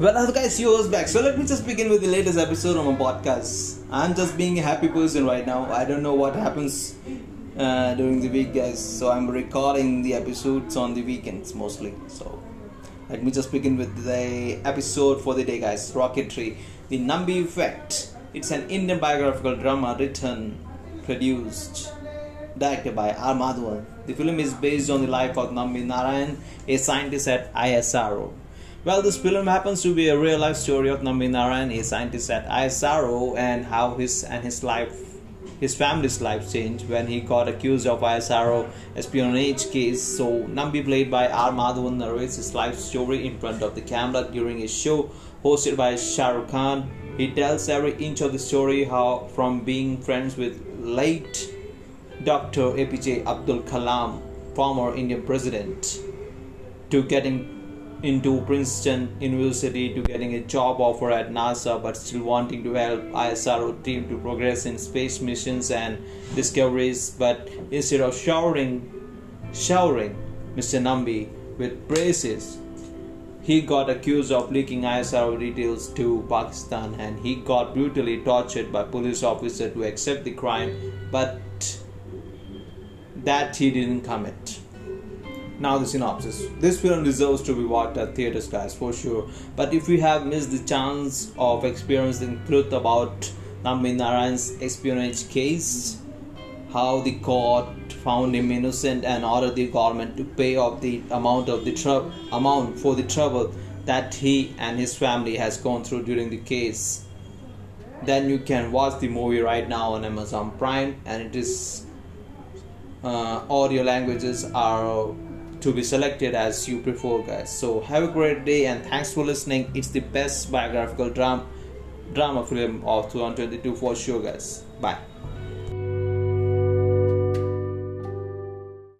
Well, hello guys, yours back. So let me just begin with the latest episode of my podcast. I'm just being a happy person right now. I don't know what happens uh, during the week, guys. So I'm recording the episodes on the weekends mostly. So let me just begin with the episode for the day, guys. Rocketry, the Nambi Effect. It's an Indian biographical drama written, produced, directed by R. Madhavan. The film is based on the life of Nambi Narayan, a scientist at ISRO. Well, this film happens to be a real life story of Nambi Narayan, a scientist at ISRO, and how his and his life, his family's life changed when he got accused of ISRO espionage case. So Nambi, played by R. Madhavan, narrates his life story in front of the camera during a show hosted by Shah Rukh Khan. He tells every inch of the story, how from being friends with late Dr. APJ Abdul Kalam, former Indian president, to getting into Princeton University to getting a job offer at NASA but still wanting to help ISRO team to progress in space missions and discoveries but instead of showering showering Mr. Nambi with praises he got accused of leaking ISRO details to Pakistan and he got brutally tortured by police officer to accept the crime but that he didn't commit now the synopsis. This film deserves to be watched at theaters guys for sure. But if you have missed the chance of experiencing truth about Nambi Narayan's espionage case how the court found him innocent and ordered the government to pay off the amount of the trouble amount for the trouble that he and his family has gone through during the case then you can watch the movie right now on amazon prime and it is uh, audio languages are to be selected as you prefer guys. So have a great day and thanks for listening. It's the best biographical drama drama film of 2022 for sure guys. Bye